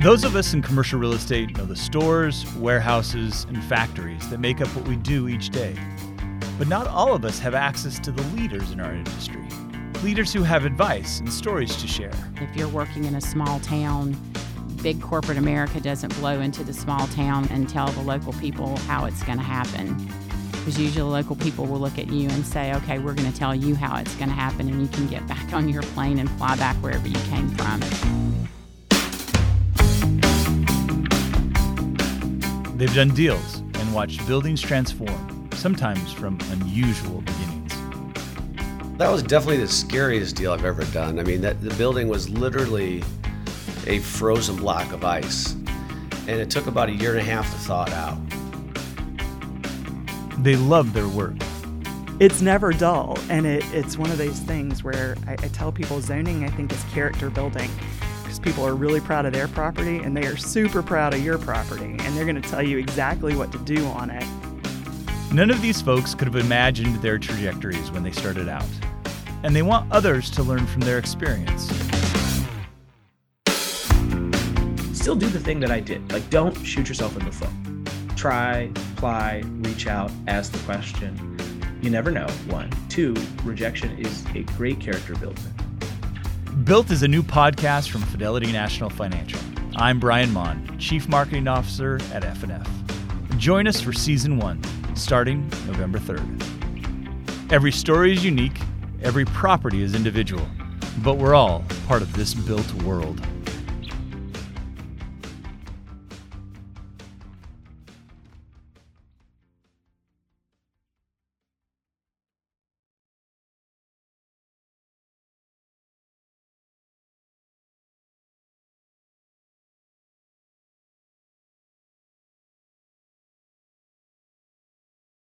Those of us in commercial real estate know the stores, warehouses, and factories that make up what we do each day. But not all of us have access to the leaders in our industry. Leaders who have advice and stories to share. If you're working in a small town, big corporate America doesn't blow into the small town and tell the local people how it's going to happen. Because usually local people will look at you and say, okay, we're going to tell you how it's going to happen, and you can get back on your plane and fly back wherever you came from. They've done deals and watched buildings transform, sometimes from unusual beginnings. That was definitely the scariest deal I've ever done. I mean, that the building was literally a frozen block of ice, and it took about a year and a half to thaw it out. They love their work. It's never dull, and it, it's one of those things where I, I tell people zoning, I think, is character building because people are really proud of their property and they are super proud of your property, and they're going to tell you exactly what to do on it. None of these folks could have imagined their trajectories when they started out, and they want others to learn from their experience. Still do the thing that I did. Like, don't shoot yourself in the foot. Try, apply, reach out, ask the question. You never know. One. Two, rejection is a great character builder. Built is a new podcast from Fidelity National Financial. I'm Brian Mon, Chief Marketing Officer at FNF. Join us for season one, starting November 3rd. Every story is unique, every property is individual, but we're all part of this built world.